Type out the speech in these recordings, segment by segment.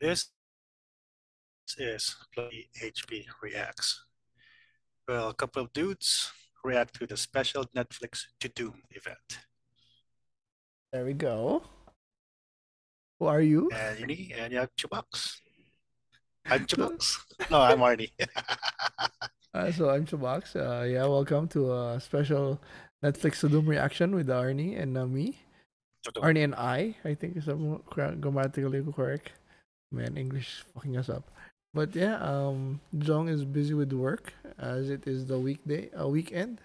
This is Play HP Reacts. Well, a couple of dudes react to the special Netflix Tudum event. There we go. Who are you? And Ernie, and you have Chubox. I'm Chubox. no, I'm Arnie. Uh, so I'm Chubox. Uh, yeah, welcome to a special Netflix Tudum reaction with Arnie and uh, me. Arnie and I, I think is a grammatically correct. Man, English fucking us up. But yeah, um, Jong is busy with work as it is the weekday, a weekend.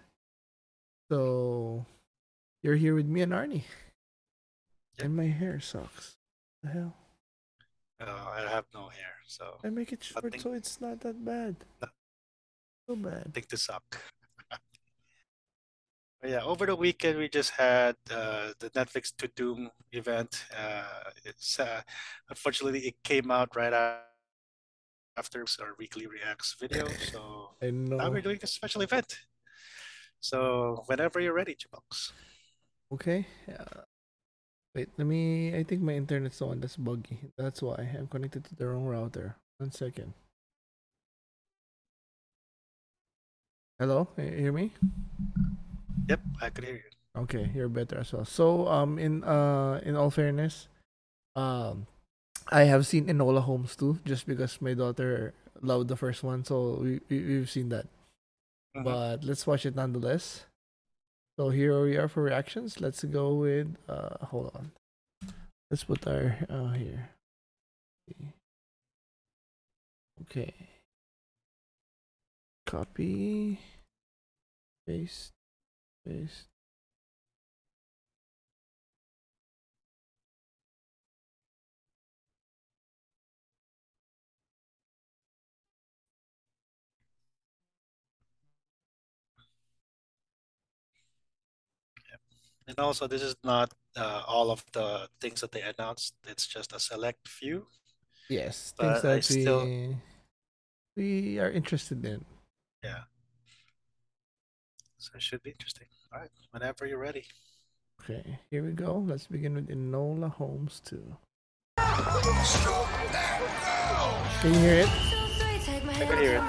So you're here with me and Arnie. Yep. And my hair sucks. The hell? Uh, I have no hair, so I make it short Nothing. so it's not that bad. No. So bad. think to suck. Yeah, over the weekend we just had uh, the Netflix Tudum event. Uh, it's uh, unfortunately it came out right after our weekly reacts video, so now we're doing a special event. So whenever you're ready, Chubox. Okay. Uh, wait, let me. I think my internet's the one that's buggy. That's why I'm connected to the wrong router. One second. Hello, you hear me? Yep, I could hear you. Okay, you're better as well. So, um, in uh, in all fairness, um, I have seen Enola Holmes too, just because my daughter loved the first one, so we, we we've seen that. Mhm. But let's watch it nonetheless. So here we are for reactions. Let's go with uh, hold on. Let's put our uh here. Okay. Copy. Paste. Paste. And also, this is not uh, all of the things that they announced. It's just a select few. Yes, things I that still- we we are interested in. Yeah. So it should be interesting. All right, whenever you're ready. Okay, here we go. Let's begin with Enola Holmes 2. Can you hear it? I can hear it.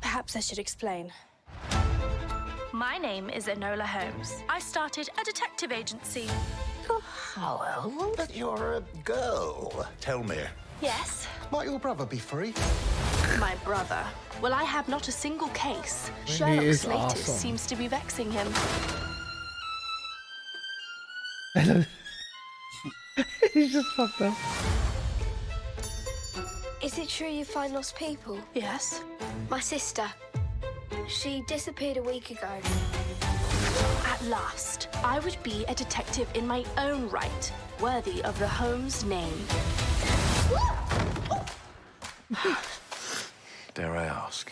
Perhaps I should explain. My name is Enola Holmes. I started a detective agency. Oh, well, but you're a girl. Tell me, Yes, might your brother be free? my brother. Well, I have not a single case. He Sherlock's is latest awesome. seems to be vexing him. He's just fucked up. Is it true you find lost people? Yes. My sister. She disappeared a week ago. At last, I would be a detective in my own right, worthy of the Holmes name. Dare I ask?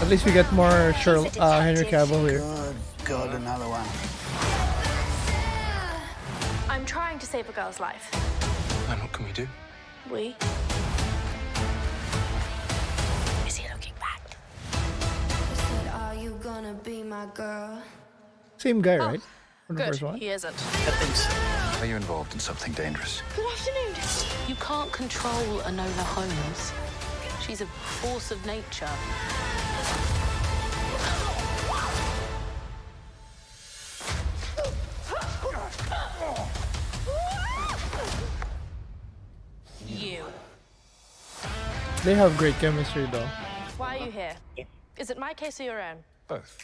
At least we get more Sherlock, uh, Henry Cavill here. Good God, another one. I'm trying to save a girl's life. And what can we do? We. Is he looking back? Said, Are you gonna be my girl? Same guy, right? From the Good. first one. He isn't. I think so. Are you involved in something dangerous? Good afternoon. You can't control Enola Holmes. She's a force of nature. You. They have great chemistry though. Why are you here? Is it my case or your own? Both.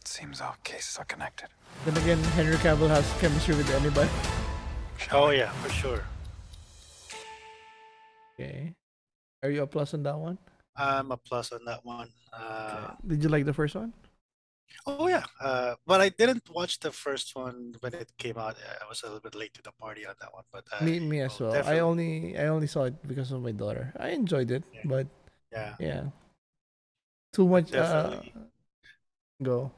It seems our cases are connected. Then again, Henry Cavill has chemistry with anybody. Oh yeah, for sure. Okay. Are you a plus on that one? I'm a plus on that one. Uh, Did you like the first one? oh yeah, uh, but I didn't watch the first one when it came out. I was a little bit late to the party on that one, but uh, me, me as oh, well. I only, I only saw it because of my daughter. I enjoyed it, Yeah. but yeah, yeah, too much. Uh, definitely. go.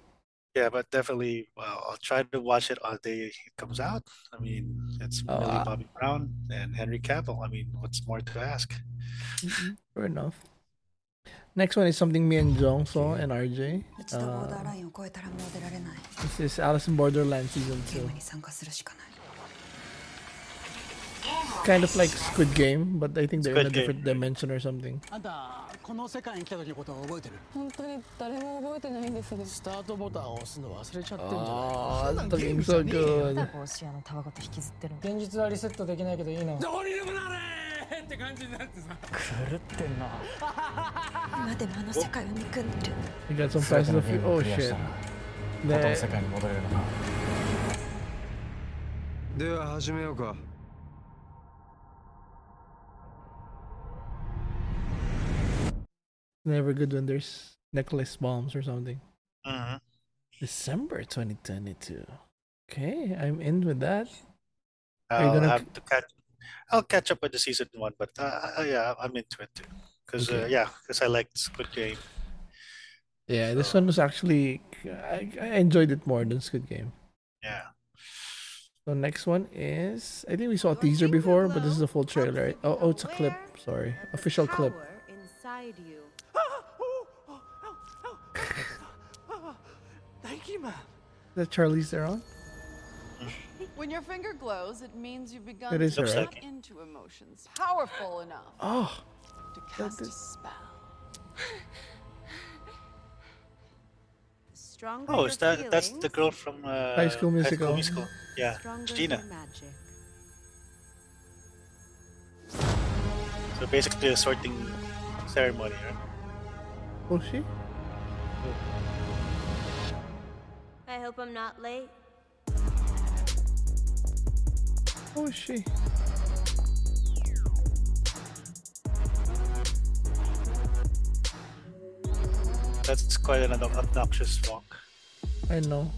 Yeah, but definitely, well, I'll try to watch it on the day it comes out. I mean, it's oh, uh, Bobby Brown and Henry Cavill. I mean, what's more to ask? Fair enough. Next one is something me and Jong saw and RJ. Uh, this is Alice in Borderland season two. Kind of like Squid Game, but I think they're in a different dimension or something. あんたこの世界に来た時のことを覚えてる？本当に誰も覚えてないんですねスタートボタンを押すの忘れちゃってんじゃない Oh, it's looking so good. こう視野のタバコと引きずってるの。現実はリセットできないけどいいの。どうにでもなれって感じになってさ。狂ってんな。今でもあの世界を憎んでる。We got some Fast the Furious. Oh shit. 元の The- 世界に戻れるのか。では始めようか never good when there's necklace bombs or something. Mhm. December 2022. Okay, I'm in with that. I'll gonna have to catch. I'll catch up with the season one, but uh, uh, yeah, I'm into it too. Cause uh, yeah, cause I liked Squid Game. Yeah, this one was actually I, I enjoyed it more than Squid Game. Yeah. So next one is I think we saw a teaser before, but this is a full trailer. Right? Oh, oh, it's a clip. Sorry, official clip. inside you. Thank you, man. Is that Charlie's there on. When your finger glows, it means you've begun That is to her, right? tap into emotions powerful enough Oh, to cast a is- spell. Stronger Oh, your is that that's the feelings, girl from uh, High School Musical. Musical. Yeah, stronger Gina. your magic. So basically a sorting ceremony, right? oh she? Not late. Oh she? That's quite an obnoxious walk. I know.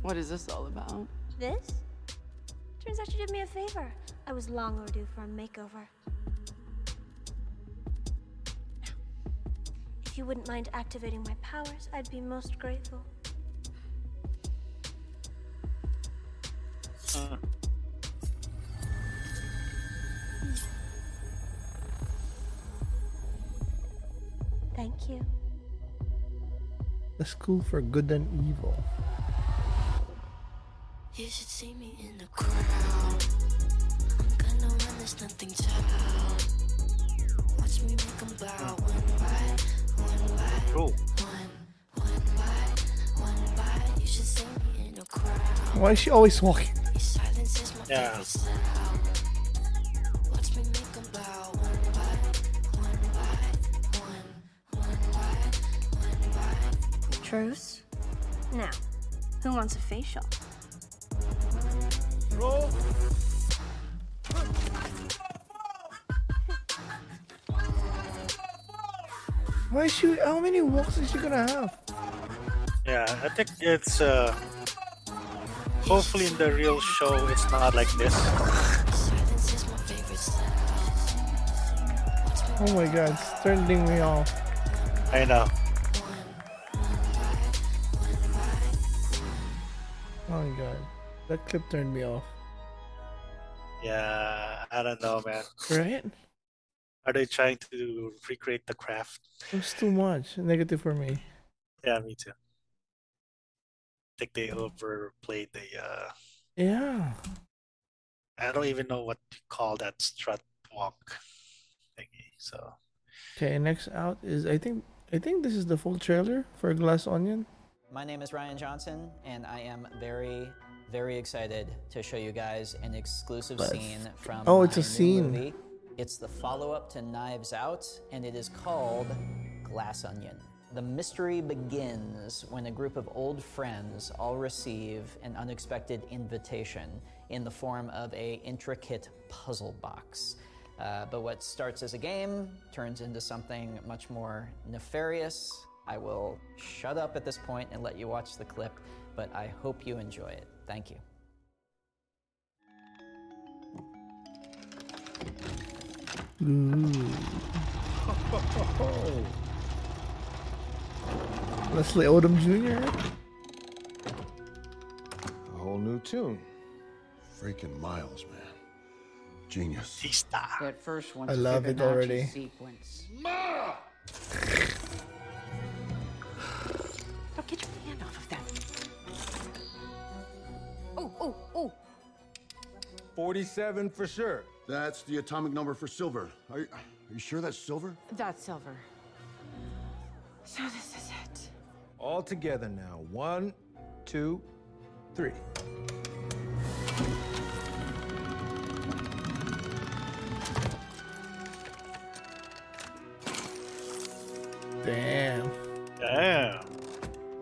What is this all about? This? Turns out you did me a favor. I was long overdue for a makeover. If you wouldn't mind activating my powers, I'd be most grateful. Uh, Thank you. The school for good and evil. You should see me in the crowd. I'm gonna run, there's nothing to out. Watch me make 'em bow one by one by cool. one, one by one by. You should see me in the crowd. Why is she always walking? Your silence is my Yeah. favorite sound. Watch me make 'em bow one by one by one, one by one by. Truce? Now, who wants a facial? Why is she? How many walks is she gonna have? Yeah, I think it's uh hopefully in the real show it's not like this. Silence is my favorite sound. Oh my god, it's turning me off. I know. Oh my god, that clip turned me off. Yeah, I don't know, man. Right? Are they trying to recreate the craft? It was too much. Negative for me. Yeah, me too. I think they overplayed the uh Yeah. I don't even know what to call that strut walk thingy. So Okay, next out is I think I think this is the full trailer for Glass Onion. My name is Rian Johnson, and I am very, very excited to show you guys an exclusive Let's- scene from Oh, it's a new scene. movie. It's the follow-up to Knives Out, and it is called Glass Onion. The mystery begins when a group of old friends all receive an unexpected invitation in the form of a intricate puzzle box. Uh, but what starts as a game turns into something much more nefarious. I will shut up at this point and let you watch the clip, but I hope you enjoy it. Thank you. Ooh. Leslie Odom Jr. A whole new tune. Freaking Miles, man. Genius. Tista. That first one's I a love it already. Sequence. Ma! Now get your hand off of that. Oh, oh, oh. 47 for sure. That's the atomic number for silver. Are you, are you sure that's silver? That's silver. So this is it. All together now. One, two, three. Damn. Damn.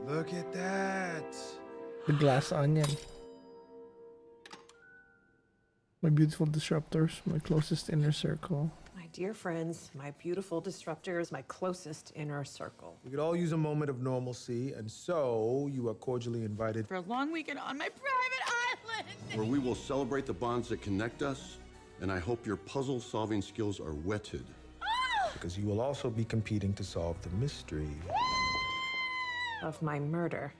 Look at that. The glass onion. My beautiful disruptors, my closest inner circle. My dear friends, my beautiful disruptors, my closest inner circle. We could all use a moment of normalcy, and so you are cordially invited. For a long weekend on my private island. Where we will celebrate the bonds that connect us, and I hope your puzzle solving skills are whetted. Ah! Because you will also be competing to solve the mystery. Of my murder.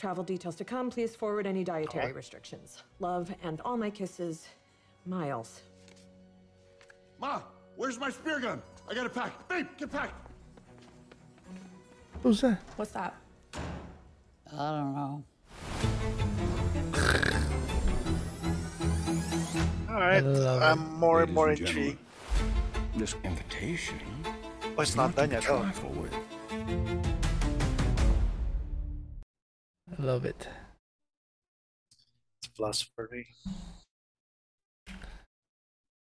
Travel details to come. Please forward any dietary restrictions. Love and all my kisses, Miles. Ma, where's my spear gun? I got it packed. Babe, get packed. Who's that? What's that? I don't know. All right. I'm more and more intrigued. This invitation. Oh, it's not done yet. Oh. With. Love it. It's plus for me.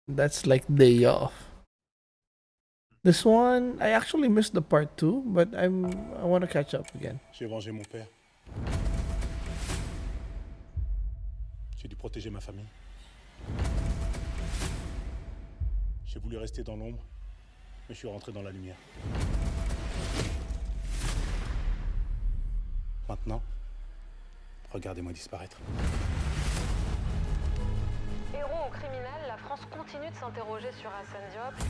That's like day off. This one, I actually missed the part two, but I'm I want to catch up again. J'ai vengé mon père. J'ai dû protéger ma famille. J'ai voulu rester dans l'ombre, mais je suis rentré dans la lumière. Maintenant, regardez-moi disparaître. Héros ou criminel, la France continue de s'interroger sur Hassan Diop.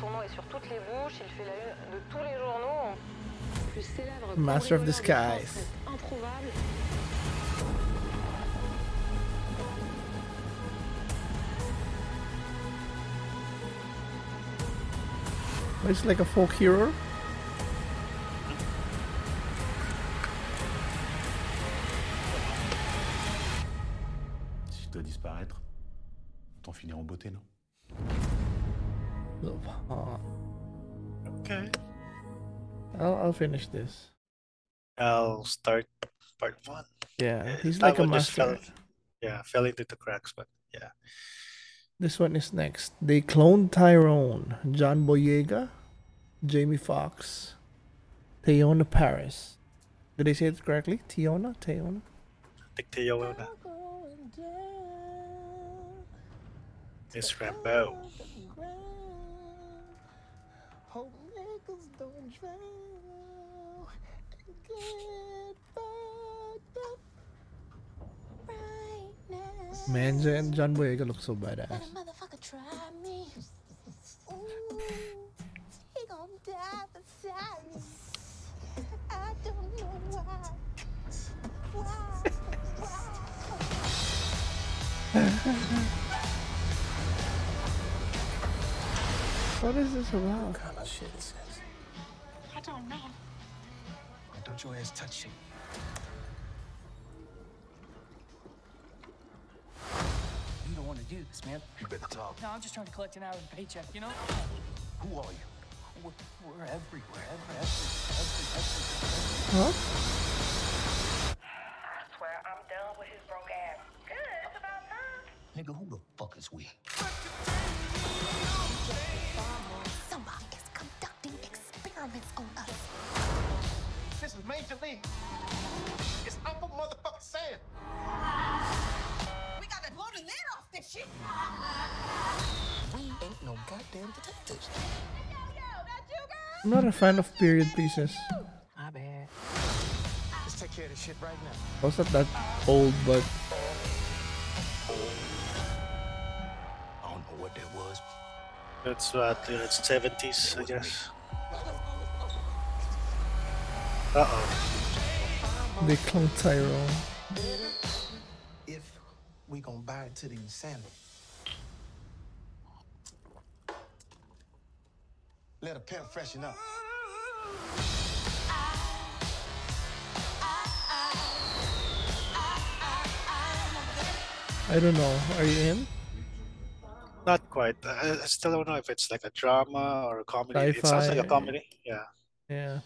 Son nom est sur toutes les bouches, il fait la une de tous les journaux. Le plus célèbre Master of. France reste introuvable. It's like a folk hero. Si je dois disparaître, t'en finir en beauté, non Uh, Okay. I'll I'll finish this. I'll start part one. Yeah, he's That like a one master. Fell, yeah, fell into the cracks, but yeah. This one is next. They cloned Tyrone, John Boyega, Jamie Foxx, Teyonah Parris. Did I say it correctly? Teyonah? Teyonah? Take Teyonah. Miss Rambo. Man, John John Boyega looks so badass. What is this about? What kind of shit is this? I don't know. Why Don't your ass touch it. You don't want to do this, man. You better talk. No, I'm just trying to collect an hourly paycheck, you know? Who are you? We're, we're everywhere, every, every, every, every. Huh? I swear I'm done with his broke ass. Good, it's about time. Nigga, who the fuck is we? Somebody is conducting experiments on us. This is Major League. It's Uncle Motherfucker Sam. We gotta blow the lid off this shit. We ain't no goddamn detectives. I'm not a fan of period pieces. My bad. Let's take care of this shit right now. I was not that old, but That's what uh, it's 70s, I guess. Uh oh. they cloned Tyrone. If we gonna buy it to the insanity. Let a pimp freshen up. I don't know. Are you in? Not quite. I I still don't know if it's like a drama or a comedy. It sounds like a comedy. Yeah. Yeah.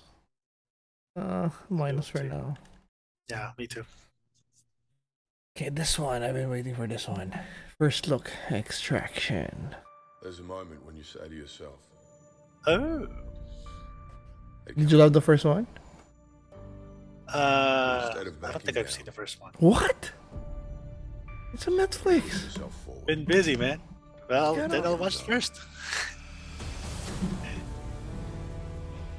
Uh, minus for now. Yeah, me too. Okay, this one. I've been waiting for this one. First look, extraction. There's a moment when you say to yourself, Oh. Did you love the first one? Uh, I don't backing think I've down. seen the first one. What? It's on Netflix. Been busy, man. Well, Get then on. I'll watch first.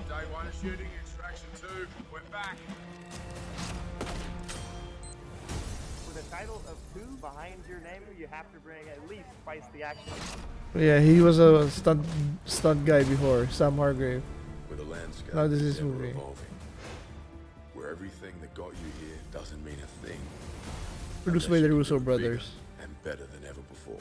Day one shooting, extraction two. We're back. With a title of two behind your name, you have to bring at least twice the action. Yeah, he was a stunt stunt guy before, Sam Hargrave. with a landscape Now this is ever movie. evolving, where everything that got you here doesn't mean a thing, Produced by the Russo brothers. and better than ever before.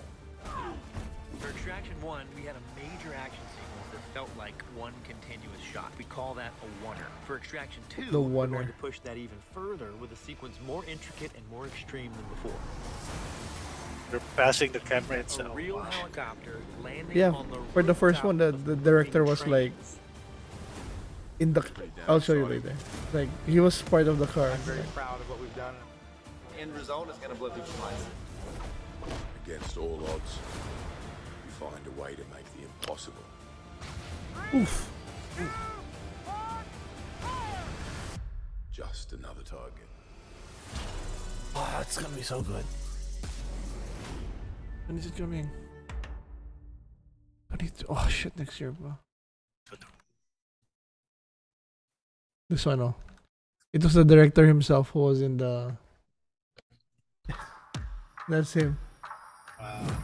For Extraction 1, we had a major action sequence that felt like one continuous shot. We call that a oner. For Extraction 2, The we're going to push that even further with a sequence more intricate and more extreme than before. They're passing the camera A itself. real helicopter landing Yeah, on the for the first one, the, the director was train. like in the. I'll show you later. Like he was part of the car. I'm very proud of what we've done. End result is gonna blow people's minds. Against all odds, you find a way to make the impossible. Oof. Just another target. Oh, it's gonna be so good. When is it coming? Oh shit, next year, bro. This one, oh. It was the director himself who was in the. That's him.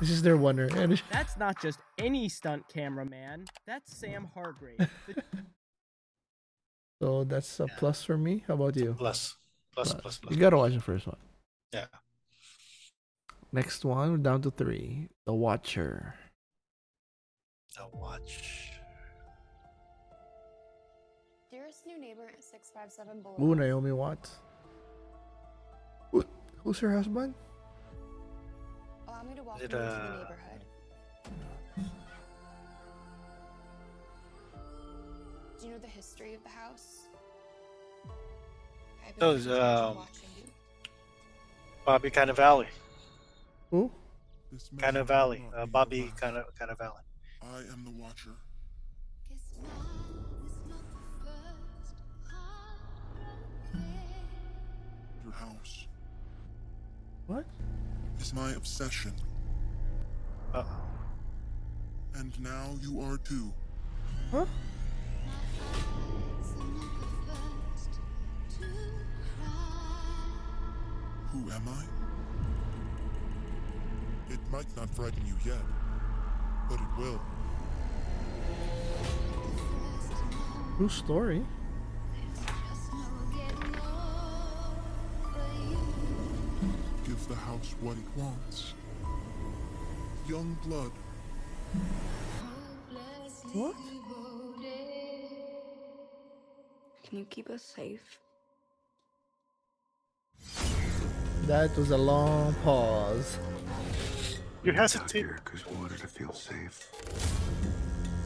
This is their wonder. That's not just any stunt cameraman. That's Sam Hargrave. The so that's a plus for me. How about you? Plus. Plus, plus, plus. You gotta watch the first one. Yeah. Next one, we're down to three. The Watcher. The Watch. Dearest new neighbor at 657 Boulevard. Ooh, Naomi Watts. Who- Who's her husband? Allow me to welcome it, you to uh, the neighborhood. Do you know the history of the house? I've been Those, looking forward to um, watching you. Bobby Cannavale. Who? Cannavale. Uh, Bobby Canna- Cannavale. I am the Watcher. Your house What? Is my obsession. Uh And now you are too. Huh? Who am I? It might not frighten you yet, but it will. True story. Give the house what it wants. Young blood. What? Can you keep us safe? That was a long pause. You hesitate. Because we wanted to feel safe.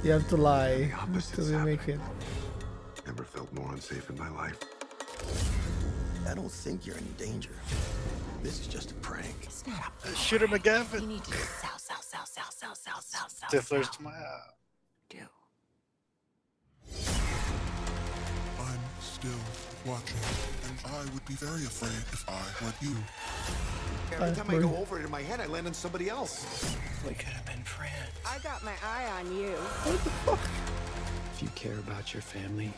You have to lie The opposite's till you make it. Never felt more unsafe in my life. I don't think you're in danger. This is just a prank. Uh, Shooter McGavin. You need to sell, sell, sell, sell, sell, sell, sell, sell. Stifler's to my uh, I'm still watching, and I would be very afraid if I were you. Every time I go over it in my head, I land on somebody else. We could have been friends. I got my eye on you. What the fuck? If you care about your family,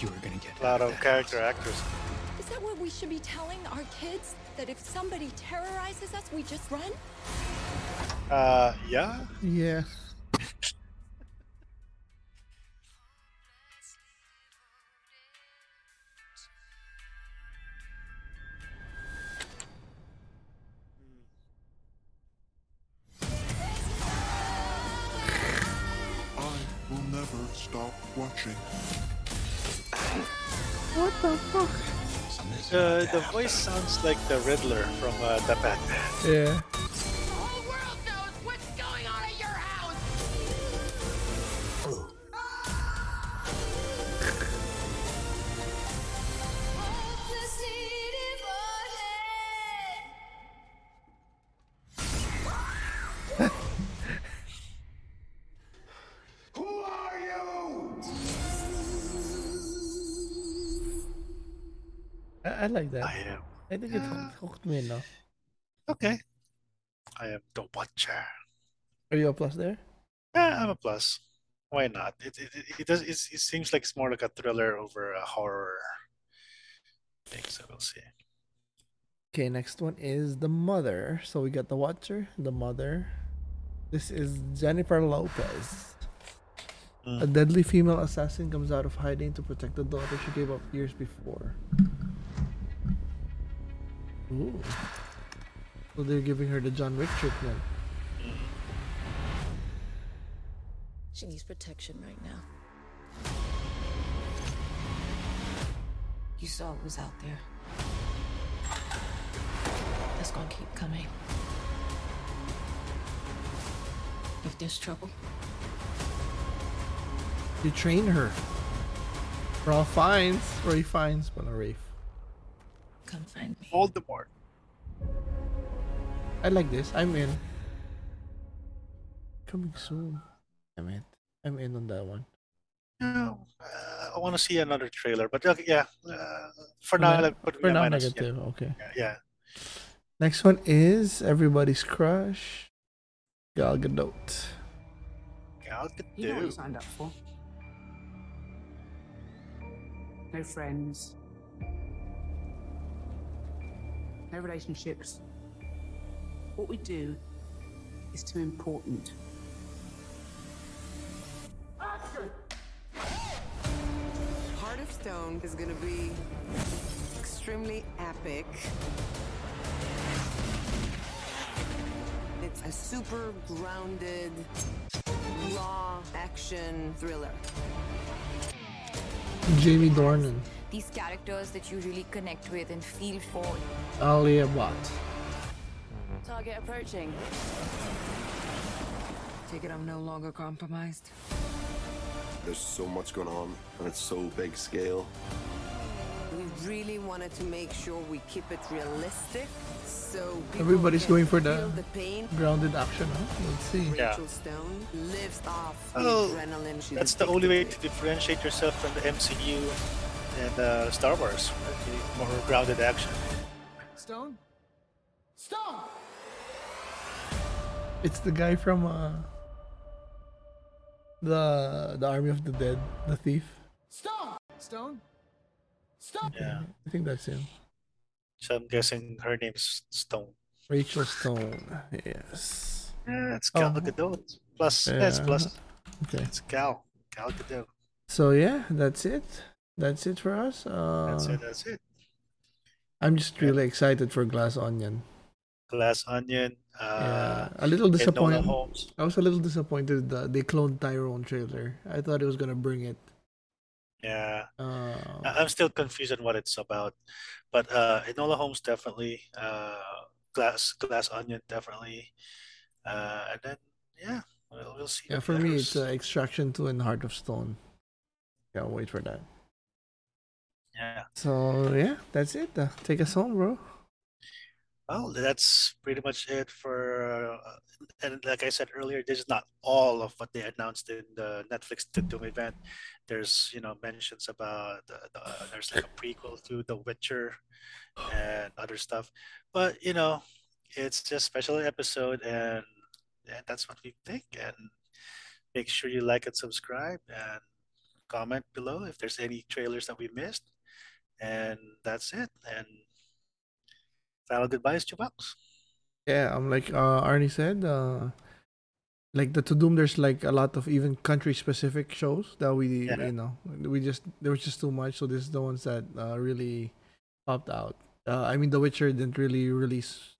you are gonna get a lot of character actors. Is that what we should be telling our kids? That if somebody terrorizes us, we just run? Uh, yeah. Yeah. The the voice sounds like the Riddler from uh, the Batman. Yeah. I, I like that. I am. I think it hooked, hooked me enough. Okay. I am the Watcher. Are you a plus there? Yeah, I'm a plus. Why not? It it, it, does. It, it seems like it's more like a thriller over a horror thing. So we'll see. Okay, next one is the mother. So we got the watcher, the mother. This is Jennifer Lopez. A mm. deadly female assassin comes out of hiding to protect the daughter she gave up years before. Ooh. So they're giving her the John Wick treatment. She needs protection right now. You saw what was out there. That's gonna keep coming. If there's trouble, You train her. Ralph Fiennes. Ray Fiennes, but not Rafe. Come find me. Voldemort. I like this. I'm in. Coming soon. Damn it. I'm in on that one. Yeah, uh, I want to see another trailer, but okay, yeah. Uh, for For now, now- like, put for yeah, now, minus, yeah. negative. Okay. Yeah, yeah. Next one is everybody's crush, Gal Gadot. Gal You know what you signed up for. No friends. No relationships. What we do is too important. Heart of Stone is going to be extremely epic. It's a super grounded, raw action thriller. Jamie Dornan, These characters that you really connect with and feel for. Alia what? Target approaching. Take it I'm no longer compromised. There's so much going on, and it's so big scale. We really wanted to make sure we keep it realistic, so Everybody's can going for the the pain. grounded action, huh? Let's see. Yeah. Rachel Stone lives off the Oh, adrenaline. She's that's the only way to to differentiate yourself from the MCU and uh, Star Wars. The More grounded action. Stone? Stone! It's the guy from uh, the the Army of the Dead, the thief. Stone! Stone? Stone! Yeah. I think that's him. So I'm guessing her name's Stone. Rachel Stone. Yes. Yeah, it's Gal Oh. Gadot. Plus, yeah. it's plus. Okay. It's Gal. Gal Gadot. So yeah, that's it. That's it for us. Uh, That's it. That's it. I'm just really excited for Glass Onion. Glass Onion. Uh, yeah, a little disappointed. I was a little disappointed that they cloned Tyrone trailer. I thought it was gonna bring it. Yeah. Uh, I'm still confused on what it's about, but uh, Enola Holmes definitely, uh, Glass Glass Onion definitely, uh, and then yeah, we'll, we'll see. yeah, for me it's uh, Extraction Two and Heart of Stone. Yeah, wait for that. Yeah. So yeah, that's it. Uh, take us home, bro. Well, that's pretty much it for. Uh, and like I said earlier, this is not all of what they announced in the Netflix Tudum event. There's you know mentions about the, the, there's like a prequel to The Witcher and other stuff, but you know it's just special episode and and that's what we think. And make sure you like and subscribe and comment below if there's any trailers that we missed. And that's it. And final goodbyes, Chubax. Yeah, I'm like uh, Arnie said. Uh, like the Tudum, there's like a lot of even country specific shows that we Yeah. you know we just there was just too much. So this is the ones that uh, really popped out. Uh, I mean, The Witcher didn't really release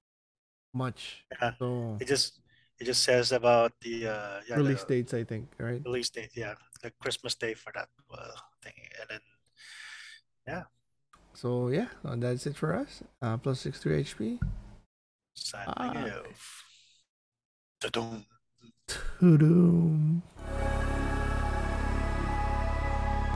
much. Yeah. So It just it just says about the uh yeah, release the dates, I think, right? release date, yeah. the Christmas Day for that uh, thing, and then yeah. So yeah, uh, that's it for us. Uh, plus six three HP. Signing Ah. off. Ta-dum. Toodum.